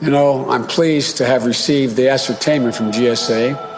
You know, I'm pleased to have received the ascertainment from GSA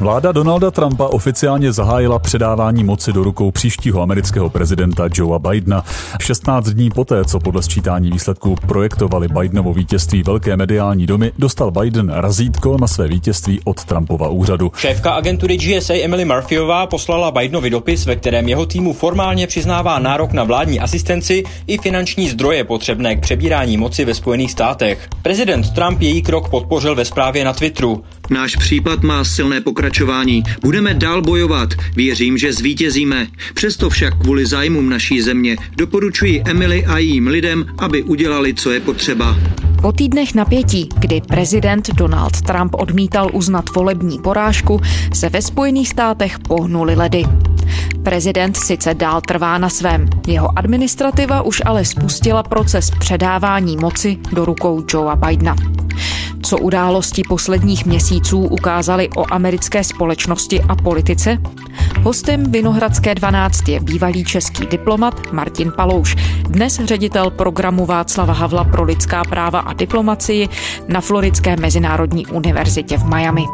Vláda Donalda Trumpa oficiálně zahájila předávání moci do rukou příštího amerického prezidenta Joea Bidena. 16 dní poté, co podle sčítání výsledků projektovali Bidenovo vítězství velké mediální domy, dostal Biden razítko na své vítězství od Trumpova úřadu. Šéfka agentury GSA Emily Murphyová poslala Bidenovi dopis, ve kterém jeho týmu formálně přiznává nárok na vládní asistenci i finanční zdroje potřebné k přebírání moci ve Spojených státech. Prezident Trump její krok podpořil ve zprávě na Twitteru. Náš případ má silné pokračování. Budeme dál bojovat. Věřím, že zvítězíme. Přesto však kvůli zájmům naší země doporučuji Emily a jím lidem, aby udělali, co je potřeba. Po týdnech napětí, kdy prezident Donald Trump odmítal uznat volební porážku, se ve Spojených státech pohnuli ledy. Prezident sice dál trvá na svém. Jeho administrativa už ale spustila proces předávání moci do rukou Joea Bidena. Co události posledních měsíců ukázaly o americké společnosti a politice? Hostem Vinohradské 12 je bývalý český diplomat Martin Palouš, dnes ředitel programu Václava Havla pro lidská práva a diplomacii na Floridské mezinárodní univerzitě v Miami.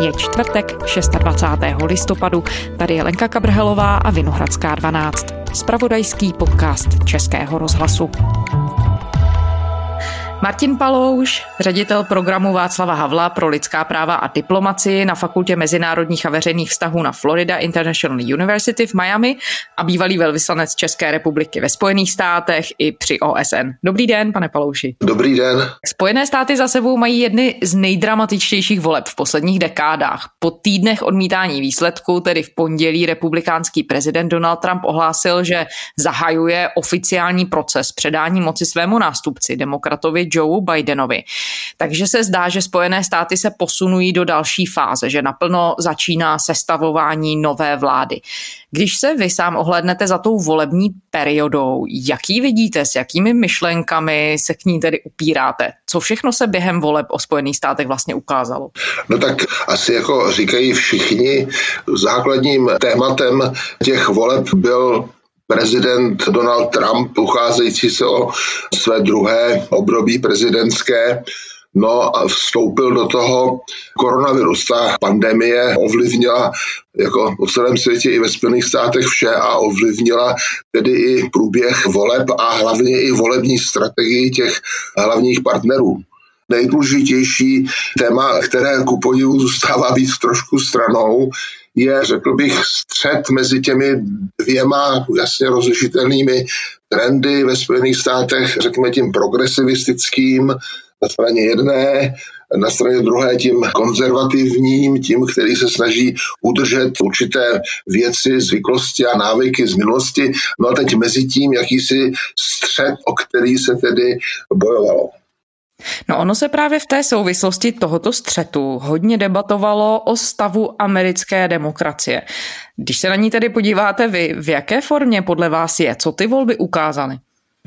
Je čtvrtek 26. listopadu, tady je Lenka Kabrhelová a Vinohradská 12, spravodajský podcast Českého rozhlasu. Martin Palouš, ředitel programu Václava Havla pro lidská práva a diplomaci na Fakultě mezinárodních a veřejných vztahů na Florida International University v Miami a bývalý velvyslanec České republiky ve Spojených státech i při OSN. Dobrý den, pane Palouši. Dobrý den. Spojené státy za sebou mají jedny z nejdramatičtějších voleb v posledních dekádách. Po týdnech odmítání výsledku, tedy v pondělí republikánský prezident Donald Trump ohlásil, že zahajuje oficiální proces předání moci svému nástupci, demokratovi Joe Bidenovi. Takže se zdá, že Spojené státy se posunují do další fáze, že naplno začíná sestavování nové vlády. Když se vy sám ohlednete za tou volební periodou, jaký vidíte, s jakými myšlenkami se k ní tedy upíráte? Co všechno se během voleb o Spojených státech vlastně ukázalo? No tak asi jako říkají všichni, základním tématem těch voleb byl prezident Donald Trump, ucházející se o své druhé období prezidentské, No a vstoupil do toho koronavirus. Ta pandemie ovlivnila jako po celém světě i ve Spojených státech vše a ovlivnila tedy i průběh voleb a hlavně i volební strategii těch hlavních partnerů nejdůležitější téma, které ku podivu zůstává víc trošku stranou, je, řekl bych, střed mezi těmi dvěma jasně rozlišitelnými trendy ve Spojených státech, řekněme tím progresivistickým na straně jedné, na straně druhé tím konzervativním, tím, který se snaží udržet určité věci, zvyklosti a návyky z minulosti. No a teď mezi tím jakýsi střed, o který se tedy bojovalo. No ono se právě v té souvislosti tohoto střetu hodně debatovalo o stavu americké demokracie. Když se na ní tedy podíváte vy, v jaké formě podle vás je? Co ty volby ukázaly?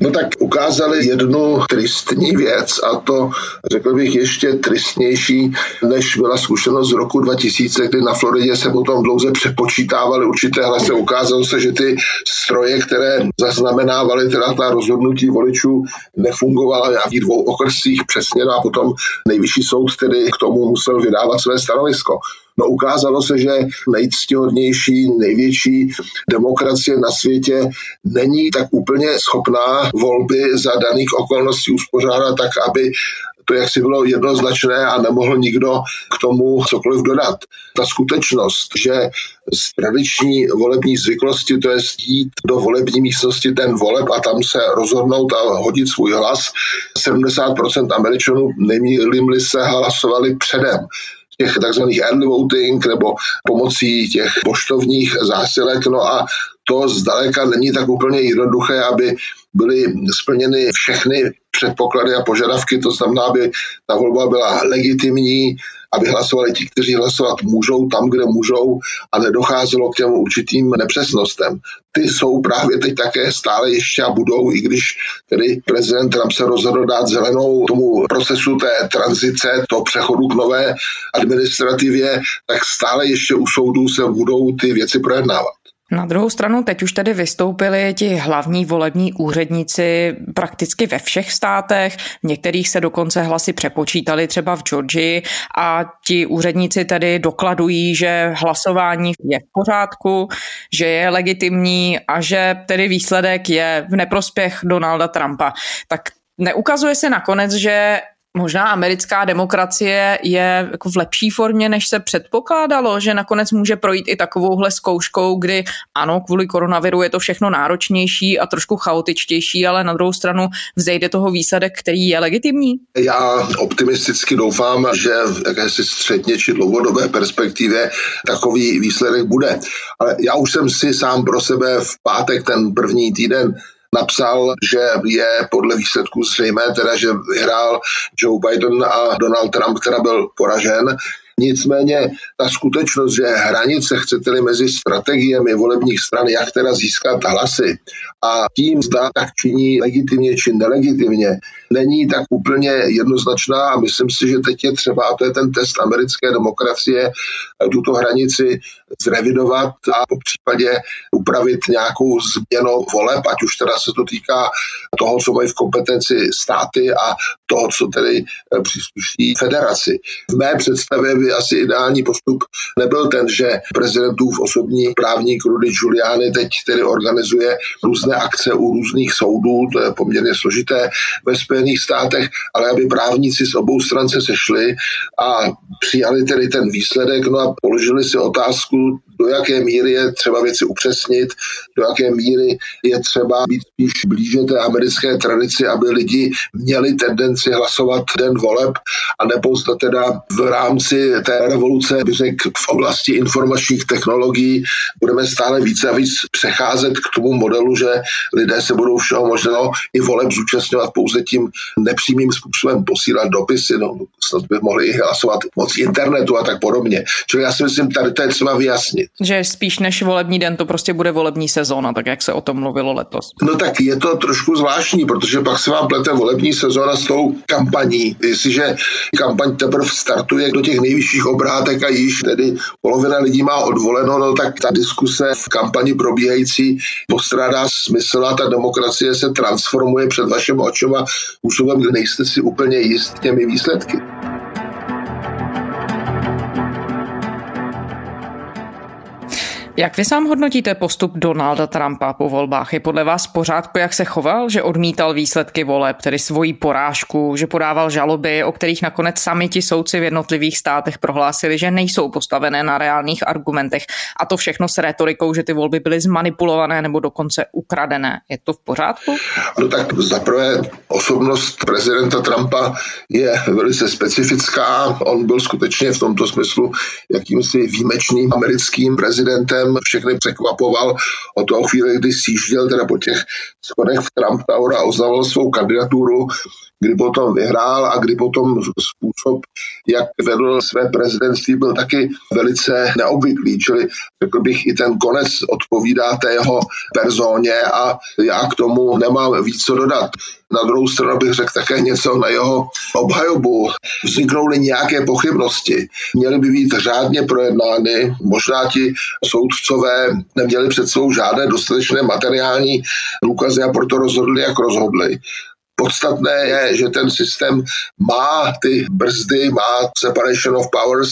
No tak ukázali jednu tristní věc a to řekl bych ještě tristnější, než byla zkušenost z roku 2000, kdy na Floridě se potom dlouze přepočítávaly určité hlasy. Ukázalo se, že ty stroje, které zaznamenávaly teda ta rozhodnutí voličů, nefungovala v nějakých dvou okrscích přesně no a potom nejvyšší soud tedy k tomu musel vydávat své stanovisko. No ukázalo se, že nejctihodnější, největší demokracie na světě není tak úplně schopná volby za daných okolností uspořádat tak, aby to jaksi bylo jednoznačné a nemohl nikdo k tomu cokoliv dodat. Ta skutečnost, že z tradiční volební zvyklosti, to je jít do volební místnosti ten voleb a tam se rozhodnout a hodit svůj hlas, 70% Američanů, nemýlím se, hlasovali předem těch takzvaných early voting nebo pomocí těch poštovních zásilek. No a to zdaleka není tak úplně jednoduché, aby byly splněny všechny předpoklady a požadavky, to znamená, aby ta volba byla legitimní, aby hlasovali ti, kteří hlasovat můžou tam, kde můžou a nedocházelo k těm určitým nepřesnostem. Ty jsou právě teď také stále ještě a budou, i když tedy prezident Trump se rozhodl dát zelenou tomu procesu té tranzice, toho přechodu k nové administrativě, tak stále ještě u soudů se budou ty věci projednávat. Na druhou stranu teď už tedy vystoupili ti hlavní volební úředníci prakticky ve všech státech, v některých se dokonce hlasy přepočítali třeba v Georgii a ti úředníci tedy dokladují, že hlasování je v pořádku, že je legitimní a že tedy výsledek je v neprospěch Donalda Trumpa. Tak neukazuje se nakonec, že možná americká demokracie je jako v lepší formě, než se předpokládalo, že nakonec může projít i takovouhle zkouškou, kdy ano, kvůli koronaviru je to všechno náročnější a trošku chaotičtější, ale na druhou stranu vzejde toho výsledek, který je legitimní? Já optimisticky doufám, že v jakési středně či dlouhodobé perspektivě takový výsledek bude. Ale já už jsem si sám pro sebe v pátek ten první týden napsal, že je podle výsledků zřejmé, teda, že vyhrál Joe Biden a Donald Trump, která byl poražen. Nicméně ta skutečnost, že hranice, chcete-li, mezi strategiemi volebních stran, jak teda získat hlasy a tím zda tak činí legitimně či nelegitimně, není tak úplně jednoznačná a myslím si, že teď je třeba, a to je ten test americké demokracie, tuto hranici zrevidovat a po případě upravit nějakou změnu voleb, ať už teda se to týká toho, co mají v kompetenci státy a toho, co tedy přísluší federaci. V mé představě by asi ideální postup nebyl ten, že prezidentův osobní právník Rudy Giuliani teď tedy organizuje různé akce u různých soudů, to je poměrně složité ve Spojených státech, ale aby právníci z obou stran se sešli a přijali tedy ten výsledek, no a položili si otázku, do jaké míry je třeba věci upřesnit, do jaké míry je třeba být spíš blíže té americké tradici, aby lidi měli tendenci hlasovat den voleb, a nebo teda v rámci té revoluce, bych řekl, v oblasti informačních technologií budeme stále více a víc přecházet k tomu modelu, že lidé se budou všeho možného i voleb zúčastňovat pouze tím nepřímým způsobem posílat dopisy, no, snad by mohli i hlasovat moc internetu a tak podobně. Čili já si myslím, tady to je třeba vyjasnit. Že spíš než volební den to prostě bude volební sezóna, tak jak se o tom mluvilo letos. No tak je to trošku zvláštní, protože pak se vám plete volební sezóna s tou kampaní. Jestliže kampaň teprve startuje do těch nejvyšších obrátek a již tedy polovina lidí má odvoleno, no tak ta diskuse v kampani probíhající postrádá smysl a ta demokracie se transformuje před vašimi očima způsobem, kde nejste si úplně jist těmi výsledky. Jak vy sám hodnotíte postup Donalda Trumpa po volbách? Je podle vás pořádku, jak se choval, že odmítal výsledky voleb, tedy svoji porážku, že podával žaloby, o kterých nakonec sami ti soudci v jednotlivých státech prohlásili, že nejsou postavené na reálných argumentech a to všechno s retorikou, že ty volby byly zmanipulované nebo dokonce ukradené. Je to v pořádku? No tak zaprvé osobnost prezidenta Trumpa je velice specifická. On byl skutečně v tomto smyslu jakýmsi výjimečným americkým prezidentem všechny překvapoval od toho chvíle, kdy sjížděl teda po těch schodech v Trump Tower a oznámil svou kandidaturu, kdy potom vyhrál a kdy potom způsob, jak vedl své prezidentství, byl taky velice neobvyklý. Čili řekl bych, i ten konec odpovídá té jeho personě a já k tomu nemám víc co dodat. Na druhou stranu bych řekl také něco na jeho obhajobu. Vzniknou-li nějaké pochybnosti, měly by být řádně projednány. Možná ti soudcové neměli před svou žádné dostatečné materiální důkazy a proto rozhodli, jak rozhodli. Podstatné je, že ten systém má ty brzdy, má separation of powers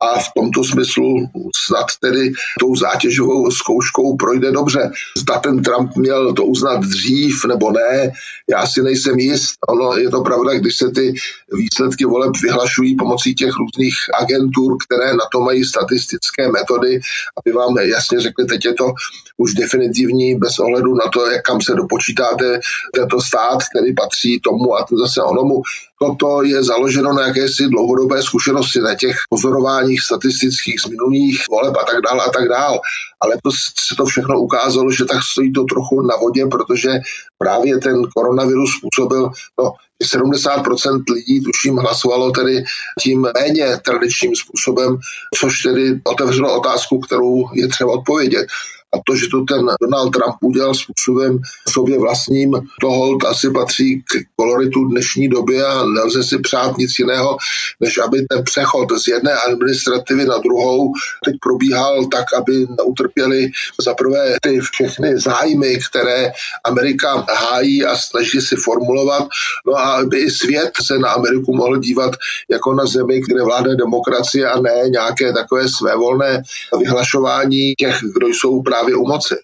a v tomto smyslu snad tedy tou zátěžovou zkouškou projde dobře. Zda ten Trump měl to uznat dřív nebo ne, já si nejsem jist. Ono je to pravda, když se ty výsledky voleb vyhlašují pomocí těch různých agentur, které na to mají statistické metody, aby vám jasně řekli, teď je to už definitivní bez ohledu na to, jak kam se dopočítáte tento stát, který patří tomu a to zase onomu. Toto je založeno na jakési dlouhodobé zkušenosti, na těch pozorováních statistických z minulých voleb a tak dále a tak dále. Ale to se to všechno ukázalo, že tak stojí to trochu na vodě, protože právě ten koronavirus způsobil, no, 70% lidí, tuším, hlasovalo tedy tím méně tradičním způsobem, což tedy otevřelo otázku, kterou je třeba odpovědět. A to, že to ten Donald Trump udělal způsobem sobě vlastním, to hold asi patří k koloritu dnešní doby a nelze si přát nic jiného, než aby ten přechod z jedné administrativy na druhou teď probíhal tak, aby neutrpěli za prvé ty všechny zájmy, které Amerika hájí a snaží si formulovat, no a aby i svět se na Ameriku mohl dívat jako na zemi, kde vládne demokracie a ne nějaké takové svévolné vyhlašování těch, kdo jsou právě u moci.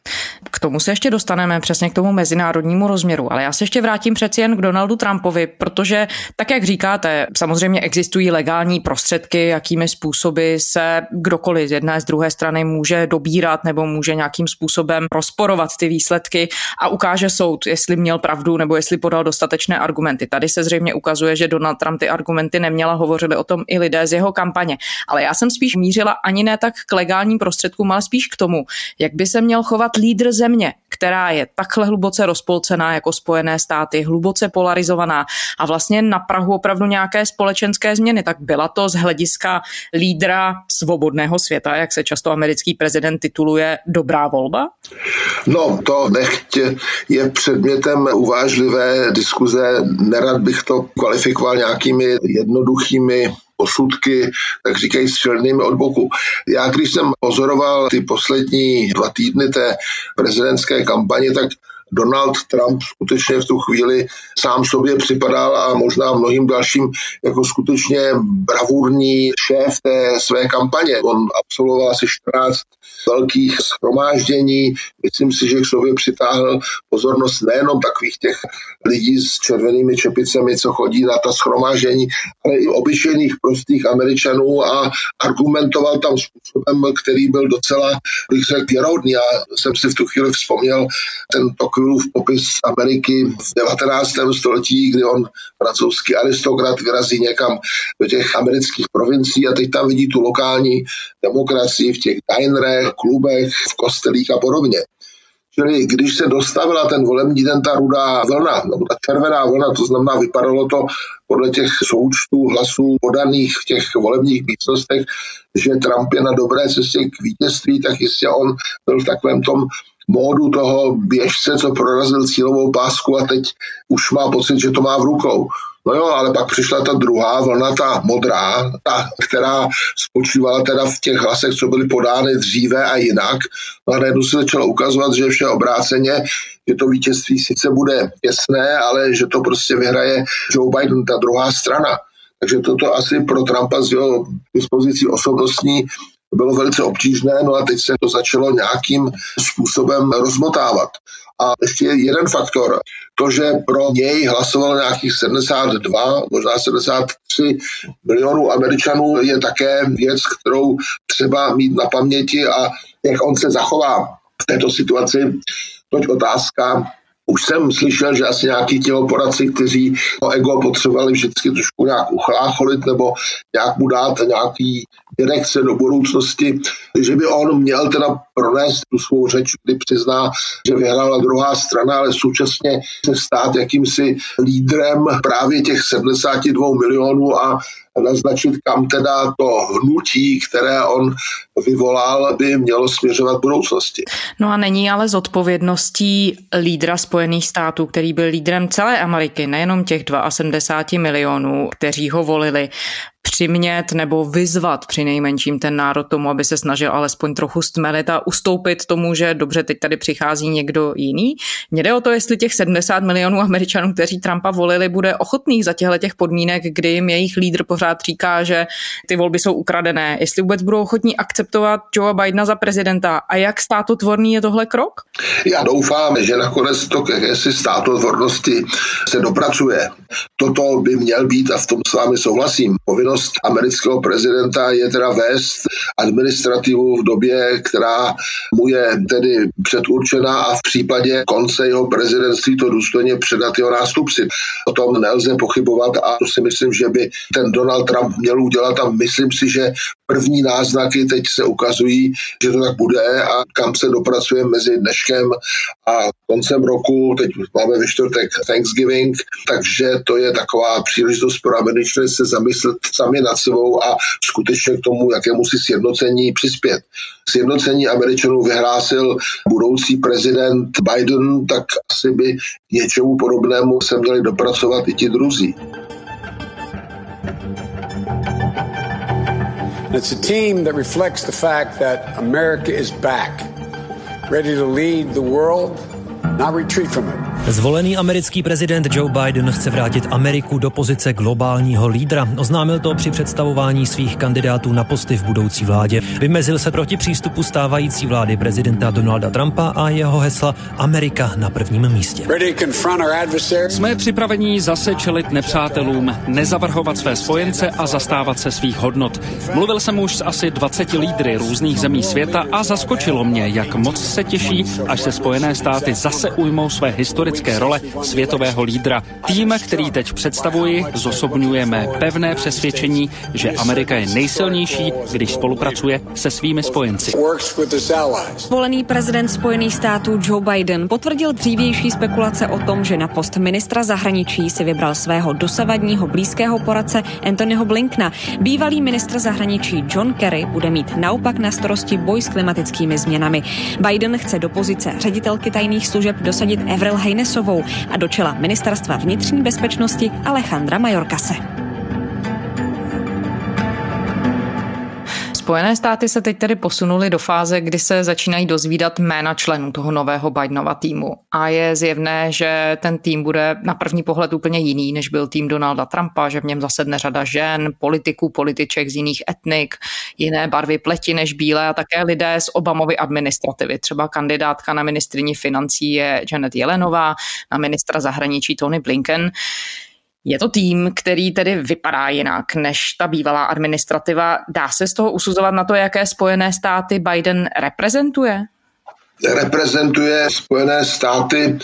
K tomu se ještě dostaneme, přesně k tomu mezinárodnímu rozměru, ale já se ještě vrátím přeci jen k Donaldu Trumpovi, protože tak, jak říkáte, samozřejmě existují legální prostředky, jakými způsoby se kdokoliv z jedné z druhé strany může dobírat nebo může nějakým způsobem rozporovat ty výsledky a ukáže soud, jestli měl pravdu nebo jestli podal dostatečné argumenty. Tady se zřejmě ukazuje, že Donald Trump ty argumenty neměla, hovořili o tom i lidé z jeho kampaně. Ale já jsem spíš mířila ani ne tak k legálním prostředkům, ale spíš k tomu, jak by se měl chovat lídr země, která je takhle hluboce rozpolcená jako Spojené státy, hluboce polarizovaná a vlastně na Prahu opravdu nějaké společenské změny. Tak byla to z hlediska lídra svobodného světa, jak se často americký prezident tituluje, dobrá volba? No, to nechtě je předmětem uvážlivé diskuze. Nerad bych to kvalifikoval nějakými jednoduchými posudky, tak říkají s černými od boku. Já když jsem pozoroval ty poslední dva týdny té prezidentské kampaně, tak Donald Trump skutečně v tu chvíli sám sobě připadal a možná mnohým dalším jako skutečně bravurní šéf té své kampaně. On absolvoval asi 14 velkých schromáždění. Myslím si, že k sobě přitáhl pozornost nejenom takových těch lidí s červenými čepicemi, co chodí na ta schromáždění, ale i obyčejných prostých Američanů a argumentoval tam způsobem, který byl docela, bych řekl, věrohodný. Já jsem si v tu chvíli vzpomněl ten Tocquevillův popis Ameriky v 19. století, kdy on, francouzský aristokrat, vyrazí někam do těch amerických provincií a teď tam vidí tu lokální demokracii v těch dinerech, klubech, v kostelích a podobně. Čili když se dostavila ten volební den, ta rudá vlna, nebo ta červená vlna, to znamená, vypadalo to podle těch součtů hlasů podaných v těch volebních místnostech, že Trump je na dobré cestě k vítězství, tak jistě on byl v takovém tom módu toho běžce, co prorazil cílovou pásku a teď už má pocit, že to má v rukou. No jo, ale pak přišla ta druhá vlna, ta modrá, ta, která spočívala teda v těch hlasech, co byly podány dříve a jinak. No a najednou se začalo ukazovat, že vše obráceně, že to vítězství sice bude jasné, ale že to prostě vyhraje Joe Biden, ta druhá strana. Takže toto asi pro Trumpa z jeho dispozicí osobnostní bylo velice obtížné, no a teď se to začalo nějakým způsobem rozmotávat. A ještě jeden faktor, to, že pro něj hlasovalo nějakých 72, možná 73 milionů Američanů, je také věc, kterou třeba mít na paměti a jak on se zachová v této situaci. Toť otázka, už jsem slyšel, že asi nějaký tělo poradci, kteří to ego potřebovali vždycky trošku nějak uchlácholit nebo nějak mu dát nějaký direkce do budoucnosti, že by on měl teda pronést tu svou řeč, kdy přizná, že vyhrála druhá strana, ale současně se stát jakýmsi lídrem právě těch 72 milionů a naznačit, kam teda to hnutí, které on vyvolal, by mělo směřovat v budoucnosti. No a není ale z odpovědností lídra Spojených států, který byl lídrem celé Ameriky, nejenom těch 72 milionů, kteří ho volili, přimět nebo vyzvat při nejmenším ten národ tomu, aby se snažil alespoň trochu stmelit a ustoupit tomu, že dobře, teď tady přichází někdo jiný. Mně jde o to, jestli těch 70 milionů Američanů, kteří Trumpa volili, bude ochotných za těchto těch podmínek, kdy jim jejich lídr pořád říká, že ty volby jsou ukradené, jestli vůbec budou ochotní akceptovat Joea Bidena za prezidenta a jak státotvorný je tohle krok? Já doufám, že nakonec to k jakési státotvornosti se dopracuje. Toto by měl být, a v tom s vámi souhlasím, povinnost povinnost amerického prezidenta je teda vést administrativu v době, která mu je tedy předurčená a v případě konce jeho prezidentství to důstojně předat jeho nástupci. O tom nelze pochybovat a to si myslím, že by ten Donald Trump měl udělat a myslím si, že první náznaky teď se ukazují, že to tak bude a kam se dopracuje mezi dneškem a koncem roku, teď máme ve čtvrtek Thanksgiving, takže to je taková příležitost pro Američany se zamyslet sami nad sebou a skutečně k tomu jakému si sjednocení přispět. Sjednocení Američanů vyhlásil budoucí prezident Biden, tak asi by něčemu podobnému se měli dopracovat i ti druzí. It's a team that reflects the fact that America is back, ready to lead the world, not retreat from it. Zvolený americký prezident Joe Biden chce vrátit Ameriku do pozice globálního lídra. Oznámil to při představování svých kandidátů na posty v budoucí vládě. Vymezil se proti přístupu stávající vlády prezidenta Donalda Trumpa a jeho hesla Amerika na prvním místě. Jsme připraveni zase čelit nepřátelům, nezavrhovat své spojence a zastávat se svých hodnot. Mluvil jsem už s asi 20 lídry různých zemí světa a zaskočilo mě, jak moc se těší, až se Spojené státy zase ujmou své historické historické role světového lídra. Tým, který teď představuji, zosobňujeme pevné přesvědčení, že Amerika je nejsilnější, když spolupracuje se svými spojenci. Volený prezident Spojených států Joe Biden potvrdil dřívější spekulace o tom, že na post ministra zahraničí si vybral svého dosavadního blízkého poradce Anthonyho Blinkna. Bývalý ministr zahraničí John Kerry bude mít naopak na starosti boj s klimatickými změnami. Biden chce do pozice ředitelky tajných služeb dosadit Avril Haines Inesovou a do čela ministerstva vnitřní bezpečnosti Alejandra Majorkase. Spojené státy se teď tedy posunuly do fáze, kdy se začínají dozvídat jména členů toho nového Bidenova týmu. A je zjevné, že ten tým bude na první pohled úplně jiný, než byl tým Donalda Trumpa, že v něm zasedne řada žen, politiků, političek z jiných etnik, jiné barvy pleti než bílé a také lidé z Obamovy administrativy. Třeba kandidátka na ministrině financí je Janet Jelenová, na ministra zahraničí Tony Blinken. Je to tým, který tedy vypadá jinak než ta bývalá administrativa. Dá se z toho usuzovat na to, jaké Spojené státy Biden reprezentuje? Reprezentuje Spojené státy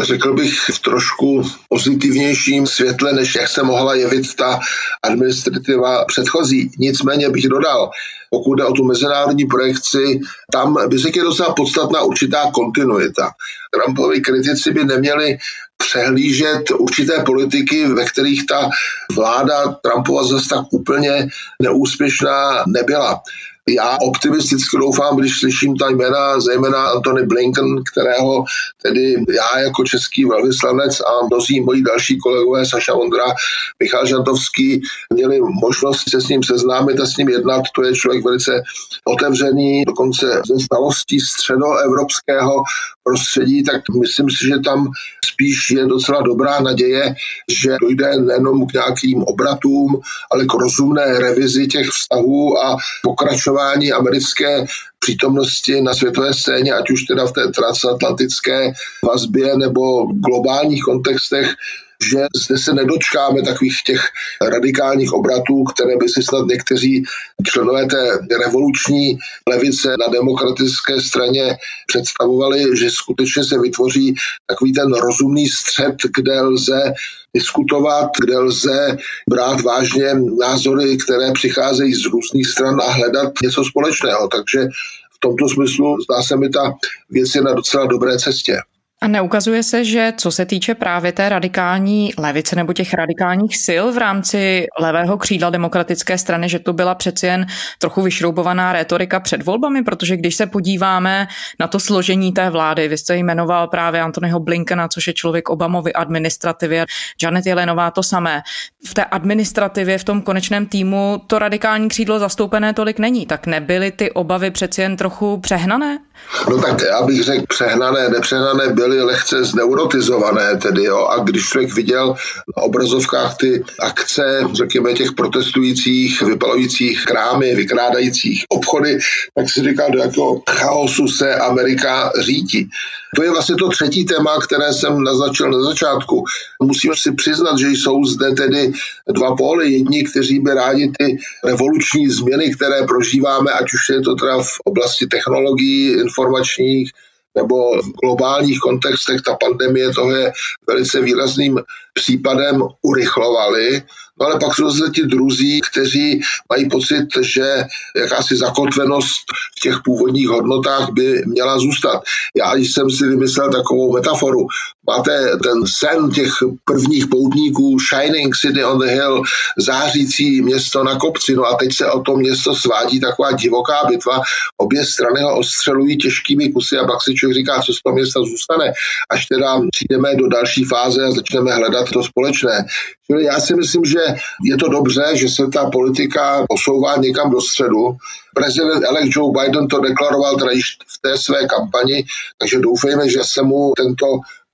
řekl bych, v trošku pozitivnějším světle, než jak se mohla jevit ta administrativa předchozí. Nicméně bych dodal, pokud jde o tu mezinárodní projekci, tam by se je docela podstatná určitá kontinuita. Trumpovi kritici by neměli přehlížet určité politiky, ve kterých ta vláda Trumpova zase tak úplně neúspěšná nebyla. Já optimisticky doufám, když slyším ta jména, zejména Antony Blinken, kterého tedy já jako český velvyslanec a mnozí moji další kolegové, Saša Ondra, Michal Žantovský, měli možnost se s ním seznámit a s ním jednat. To je člověk velice otevřený, dokonce ze znalostí středoevropského prostředí, tak myslím si, že tam spíš je docela dobrá naděje, že dojde nejenom k nějakým obratům, ale k rozumné revizi těch vztahů a pokračování americké přítomnosti na světové scéně, ať už teda v té transatlantické vazbě nebo globálních kontextech, že zde se nedočkáme takových těch radikálních obratů, které by si snad někteří členové té revoluční levice na demokratické straně představovali, že skutečně se vytvoří takový ten rozumný střed, kde lze diskutovat, kde lze brát vážně názory, které přicházejí z různých stran a hledat něco společného. Takže v tomto smyslu zdá se mi ta věc je na docela dobré cestě. A neukazuje se, že co se týče právě té radikální levice nebo těch radikálních sil v rámci levého křídla demokratické strany, že to byla přeci jen trochu vyšroubovaná retorika před volbami, protože když se podíváme na to složení té vlády, vy jste jmenoval právě Antonyho Blinkena, což je člověk Obamovy administrativě, Janet Jelenová to samé. V té administrativě, v tom konečném týmu to radikální křídlo zastoupené tolik není, tak nebyly ty obavy přeci jen trochu přehnané? No tak já bych řekl přehnané, nepřehnané byly lehce zneurotizované tedy, jo, a když člověk viděl na obrazovkách ty akce, řekněme těch protestujících, vypalujících krámy, vykrádajících obchody, tak si říkal, do jakého chaosu se Amerika řídí. To je vlastně to třetí téma, které jsem naznačil na začátku. Musíme si přiznat, že jsou zde tedy dva póly. Jedni, kteří by rádi ty revoluční změny, které prožíváme, ať už je to teda v oblasti technologií, informačních, nebo v globálních kontextech ta pandemie toho je velice výrazným případem urychlovali No ale pak jsou zase ti druzí, kteří mají pocit, že jakási zakotvenost v těch původních hodnotách by měla zůstat. Já jsem si vymyslel takovou metaforu. Máte ten sen těch prvních poutníků, Shining City on the Hill, zářící město na kopci, no a teď se o to město svádí taková divoká bitva, obě strany ho ostřelují těžkými kusy a pak si člověk říká, co z toho města zůstane, až teda přijdeme do další fáze a začneme hledat to společné. Čili já si myslím, že je to dobře, že se ta politika posouvá někam do středu. Prezident elect Joe Biden to deklaroval v té své kampani, takže doufejme, že se mu tento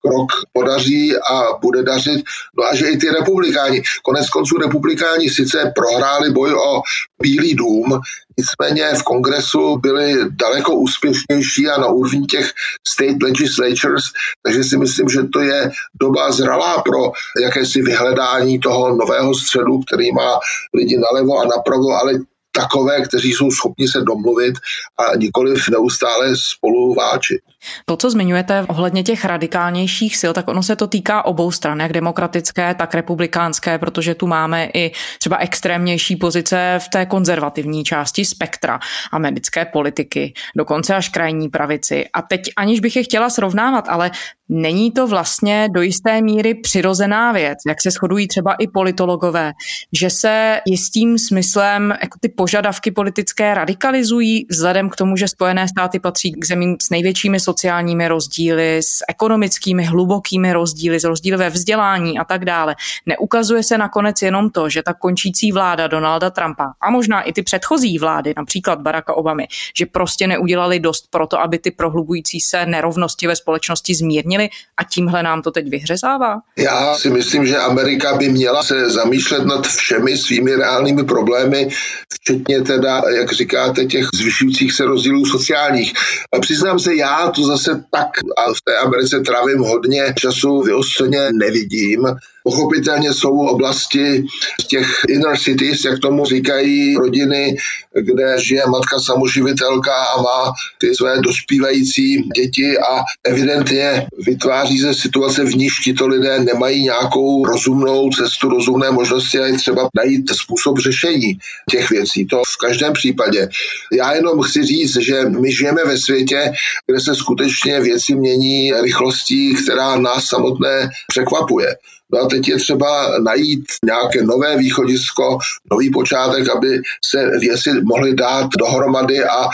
krok podaří a bude dařit. No a že i ty republikáni, konec konců republikáni sice prohráli boj o Bílý dům, nicméně v kongresu byli daleko úspěšnější a na úrovni těch state legislatures, takže si myslím, že to je doba zralá pro jakési vyhledání toho nového středu, který má lidi nalevo a napravo, ale takové, kteří jsou schopni se domluvit a nikoliv neustále spolu váčit. To, co zmiňujete ohledně těch radikálnějších sil, tak ono se to týká obou stran, jak demokratické, tak republikánské, protože tu máme i třeba extrémnější pozice v té konzervativní části spektra americké politiky, dokonce až krajní pravici. A teď aniž bych je chtěla srovnávat, ale Není to vlastně do jisté míry přirozená věc, jak se shodují třeba i politologové, že se jistým smyslem jako ty požadavky politické radikalizují vzhledem k tomu, že Spojené státy patří k zemím s největšími sociálními rozdíly, s ekonomickými hlubokými rozdíly, s rozdíly ve vzdělání a tak dále. Neukazuje se nakonec jenom to, že ta končící vláda Donalda Trumpa a možná i ty předchozí vlády, například Baracka Obamy, že prostě neudělali dost pro to, aby ty prohlubující se nerovnosti ve společnosti zmírnily a tímhle nám to teď vyhřezává? Já si myslím, že Amerika by měla se zamýšlet nad všemi svými reálnými problémy, včetně teda, jak říkáte, těch zvyšujících se rozdílů sociálních. Přiznám se, já to zase tak a v té Americe trávím hodně času vyostřeně nevidím. Pochopitelně jsou oblasti těch inner cities, jak tomu říkají rodiny, kde žije matka samoživitelka a má ty své dospívající děti a evidentně vytváří se situace, v níž tito lidé nemají nějakou rozumnou cestu, rozumné možnosti a je třeba najít způsob řešení těch věcí. To v každém případě. Já jenom chci říct, že my žijeme ve světě, kde se skutečně věci mění rychlostí, která nás samotné překvapuje. No a teď je třeba najít nějaké nové východisko, nový počátek, aby se věci mohly dát dohromady a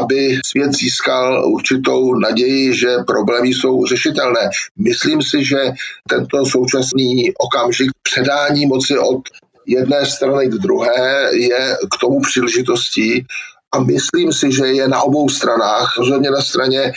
aby svět získal určitou naději, že problémy jsou řešitelné. Myslím si, že tento současný okamžik předání moci od jedné strany k druhé je k tomu příležitostí a myslím si, že je na obou stranách, rozhodně na straně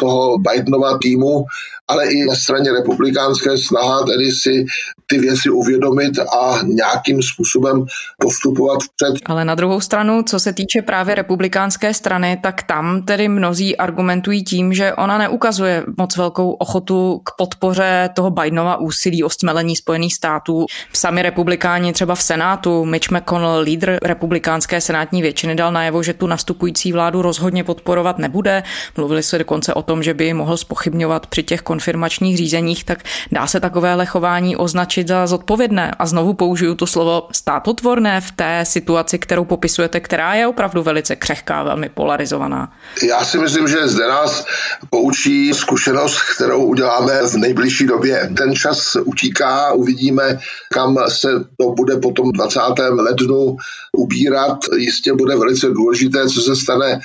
toho Bidenova týmu, ale i na straně republikánské snaha tedy si ty věci uvědomit a nějakým způsobem postupovat vpřed. Ale na druhou stranu, co se týče právě republikánské strany, tak tam tedy mnozí argumentují tím, že ona neukazuje moc velkou ochotu k podpoře toho Bidenova úsilí o stmelení Spojených států. Sami republikáni třeba v Senátu, Mitch McConnell, lídr republikánské senátní většiny, dal najevo, že tu nastupující vládu rozhodně podporovat nebude. Mluvili se dokonce o tom, že by mohl spochybňovat při těch konfirmačních řízeních, tak dá se takovéhle chování označit za zodpovědné. A znovu použiju to slovo státotvorné v té situaci, kterou popisujete, která je opravdu velice křehká, velmi polarizovaná. Já si myslím, že zde nás poučí zkušenost, kterou uděláme v nejbližší době. Ten čas utíká, uvidíme, kam se to bude potom 20. lednu ubírat. Jistě bude velice důležité, co se stane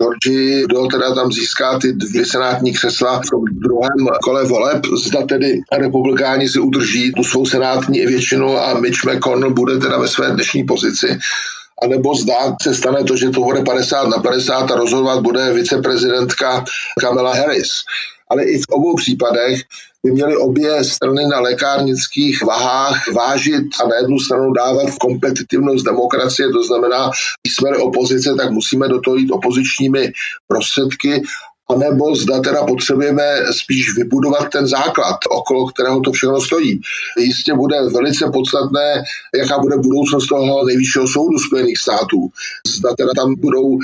Georgi, kdo teda tam získá ty dvě senátní křesla v tom druhém kole voleb. Zda tedy republikáni si udrží tu svou senátní většinu a Mitch McConnell bude teda ve své dnešní pozici a nebo zdá se stane to, že to bude 50 na 50 a rozhodovat bude viceprezidentka Kamala Harris. Ale i v obou případech by měly obě strany na lékárnických vahách vážit a na jednu stranu dávat kompetitivnost demokracie, to znamená, když jsme opozice, tak musíme do toho jít opozičními prostředky anebo zda teda potřebujeme spíš vybudovat ten základ, okolo kterého to všechno stojí. Jistě bude velice podstatné, jaká bude budoucnost toho nejvyššího soudu Spojených států. Zda teda tam budou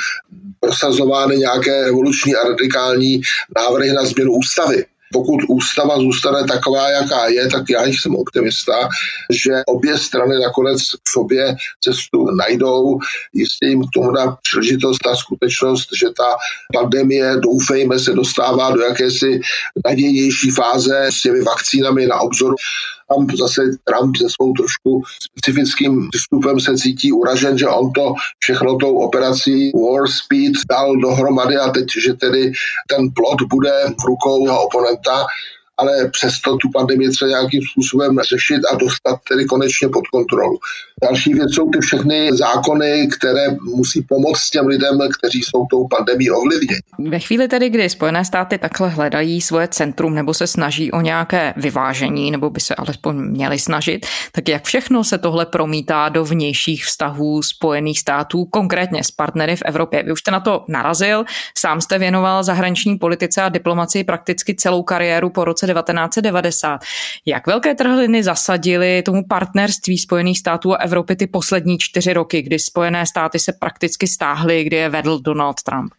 prosazovány nějaké revoluční a radikální návrhy na změnu ústavy pokud ústava zůstane taková, jaká je, tak já jsem optimista, že obě strany nakonec k sobě cestu najdou. Jistě jim k tomu dá příležitost ta skutečnost, že ta pandemie, doufejme, se dostává do jakési nadějnější fáze s těmi vakcínami na obzoru tam zase Trump se svou trošku specifickým přístupem se cítí uražen, že on to všechno tou operací War Speed dal dohromady a teď, že tedy ten plot bude v rukou jeho oponenta ale přesto tu pandemii třeba nějakým způsobem řešit a dostat tedy konečně pod kontrolu. Další věc jsou ty všechny zákony, které musí pomoct těm lidem, kteří jsou tou pandemí ovlivněni. Ve chvíli tedy, kdy Spojené státy takhle hledají svoje centrum nebo se snaží o nějaké vyvážení, nebo by se alespoň měli snažit, tak jak všechno se tohle promítá do vnějších vztahů Spojených států, konkrétně s partnery v Evropě? Vy už jste na to narazil, sám jste věnoval zahraniční politice a diplomacii prakticky celou kariéru po roce 1990. Jak velké trhliny zasadily tomu partnerství Spojených států a Evropy ty poslední čtyři roky, kdy Spojené státy se prakticky stáhly, kdy je vedl Donald Trump?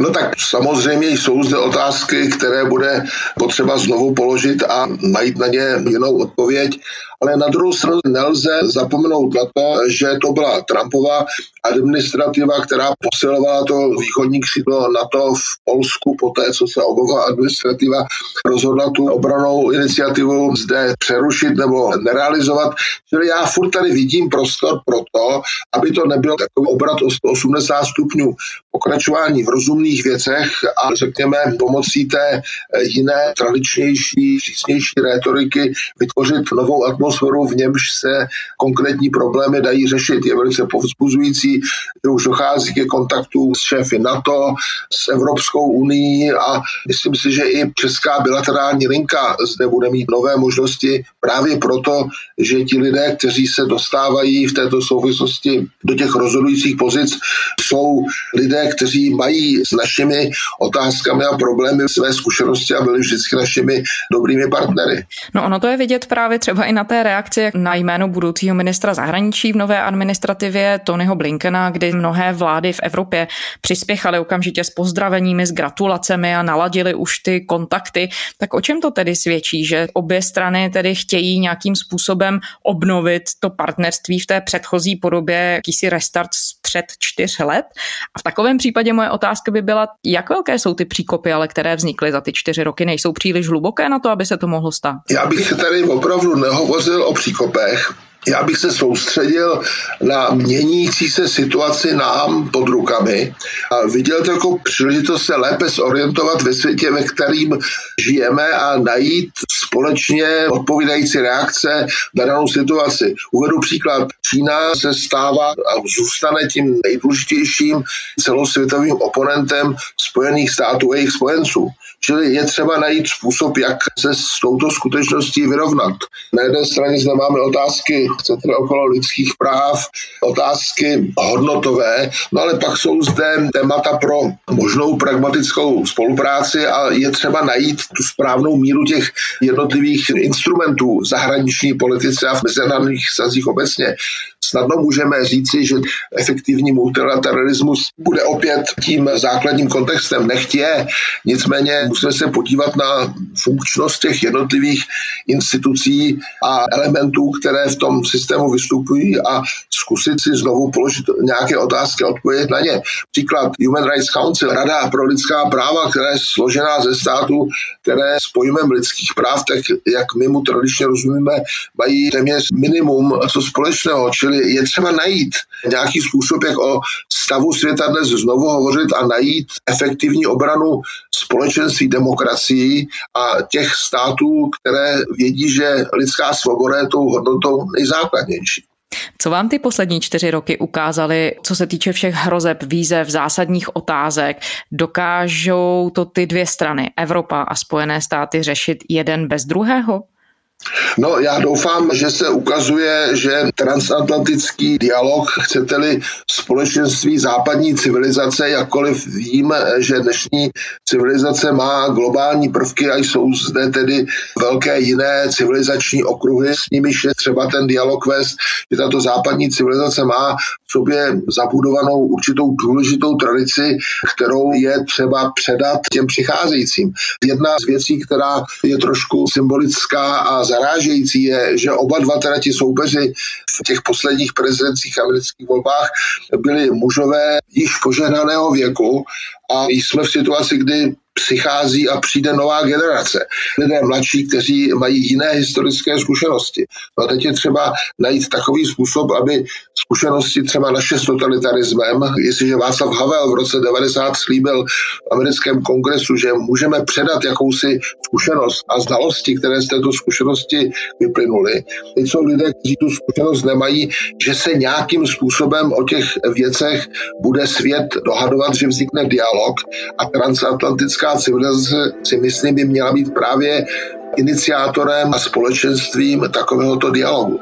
No tak samozřejmě jsou zde otázky, které bude potřeba znovu položit a najít na ně jinou odpověď ale na druhou stranu nelze zapomenout na to, že to byla Trumpova administrativa, která posilovala to východní křídlo NATO v Polsku po té, co se obova administrativa rozhodla tu obranou iniciativu zde přerušit nebo nerealizovat. Čili já furt tady vidím prostor pro to, aby to nebyl takový obrat o 180 stupňů pokračování v rozumných věcech a řekněme pomocí té jiné, tradičnější, přísnější rétoriky vytvořit novou atmosféru atmosféru, v němž se konkrétní problémy dají řešit. Je velice povzbuzující, že už dochází ke kontaktům s šéfy NATO, s Evropskou unii a myslím si, že i česká bilaterální linka zde bude mít nové možnosti právě proto, že ti lidé, kteří se dostávají v této souvislosti do těch rozhodujících pozic, jsou lidé, kteří mají s našimi otázkami a problémy své zkušenosti a byli vždycky našimi dobrými partnery. No ono to je vidět právě třeba i na té reakci na jméno budoucího ministra zahraničí v nové administrativě Tonyho Blinkena, kdy mnohé vlády v Evropě přispěchaly okamžitě s pozdraveními, s gratulacemi a naladili už ty kontakty. Tak o čem to tedy svědčí, že obě strany tedy chtějí nějakým způsobem obnovit to partnerství v té předchozí podobě, jakýsi restart před čtyř let? A v takovém případě moje otázka by byla, jak velké jsou ty příkopy, ale které vznikly za ty čtyři roky, nejsou příliš hluboké na to, aby se to mohlo stát? Já bych tady opravdu nehovořil hovořil o příkopech, já bych se soustředil na měnící se situaci nám pod rukami a viděl to jako příležitost se lépe zorientovat ve světě, ve kterým žijeme a najít společně odpovídající reakce na danou situaci. Uvedu příklad. Čína se stává a zůstane tím nejdůležitějším celosvětovým oponentem Spojených států a jejich spojenců. Čili je třeba najít způsob, jak se s touto skutečností vyrovnat. Na jedné straně zde máme otázky, chcete okolo lidských práv, otázky hodnotové, no ale pak jsou zde témata pro možnou pragmatickou spolupráci a je třeba najít tu správnou míru těch jednotlivých instrumentů zahraniční politice a v mezinárodních sazích obecně. Snadno můžeme říci, že efektivní multilateralismus bude opět tím základním kontextem. Nechť je, nicméně musíme se podívat na funkčnost těch jednotlivých institucí a elementů, které v tom systému vystupují a zkusit si znovu položit nějaké otázky a odpovědět na ně. Příklad Human Rights Council, Rada pro lidská práva, která je složená ze států, které s pojmem lidských práv, tak jak my mu tradičně rozumíme, mají téměř minimum co společného, čili je třeba najít nějaký způsob, jak o stavu světa dnes znovu hovořit a najít efektivní obranu společenství demokracií a těch států, které vědí, že lidská svoboda je tou hodnotou nejzákladnější. Co vám ty poslední čtyři roky ukázaly, co se týče všech hrozeb, výzev, zásadních otázek? Dokážou to ty dvě strany, Evropa a Spojené státy, řešit jeden bez druhého? No, já doufám, že se ukazuje, že transatlantický dialog, chcete-li společenství západní civilizace, jakkoliv vím, že dnešní civilizace má globální prvky a jsou zde tedy velké jiné civilizační okruhy, s nimiž je třeba ten dialog vést, že tato západní civilizace má v sobě zabudovanou určitou důležitou tradici, kterou je třeba předat těm přicházejícím. Jedna z věcí, která je trošku symbolická a zarážející je, že oba dva teda ti soupeři v těch posledních prezidentských amerických volbách byli mužové již požehnaného věku a jsme v situaci, kdy přichází a přijde nová generace. Lidé mladší, kteří mají jiné historické zkušenosti. No a teď je třeba najít takový způsob, aby zkušenosti třeba naše s totalitarismem, jestliže Václav Havel v roce 90 slíbil v americkém kongresu, že můžeme předat jakousi zkušenost a znalosti, které z této zkušenosti vyplynuly. Teď jsou lidé, kteří tu zkušenost nemají, že se nějakým způsobem o těch věcech bude svět dohadovat, že vznikne dialog a transatlantická lidská civilizace si myslím by měla být právě iniciátorem a společenstvím takovéhoto dialogu.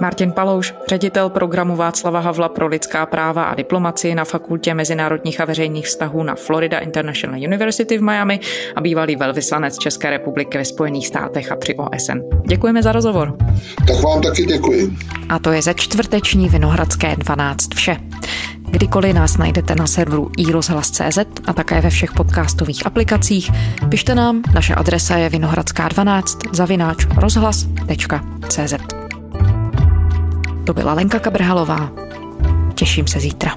Martin Palouš, ředitel programu Václava Havla pro lidská práva a diplomaci na Fakultě mezinárodních a veřejných vztahů na Florida International University v Miami a bývalý velvyslanec České republiky ve Spojených státech a při OSN. Děkujeme za rozhovor. Tak vám taky děkuji. A to je ze čtvrteční Vinohradské 12 vše. Kdykoliv nás najdete na serveru iRozhlas.cz a také ve všech podcastových aplikacích, pište nám, naše adresa je vinohradská12 zavináč rozhlas.cz. To byla Lenka Kabrhalová. Těším se zítra.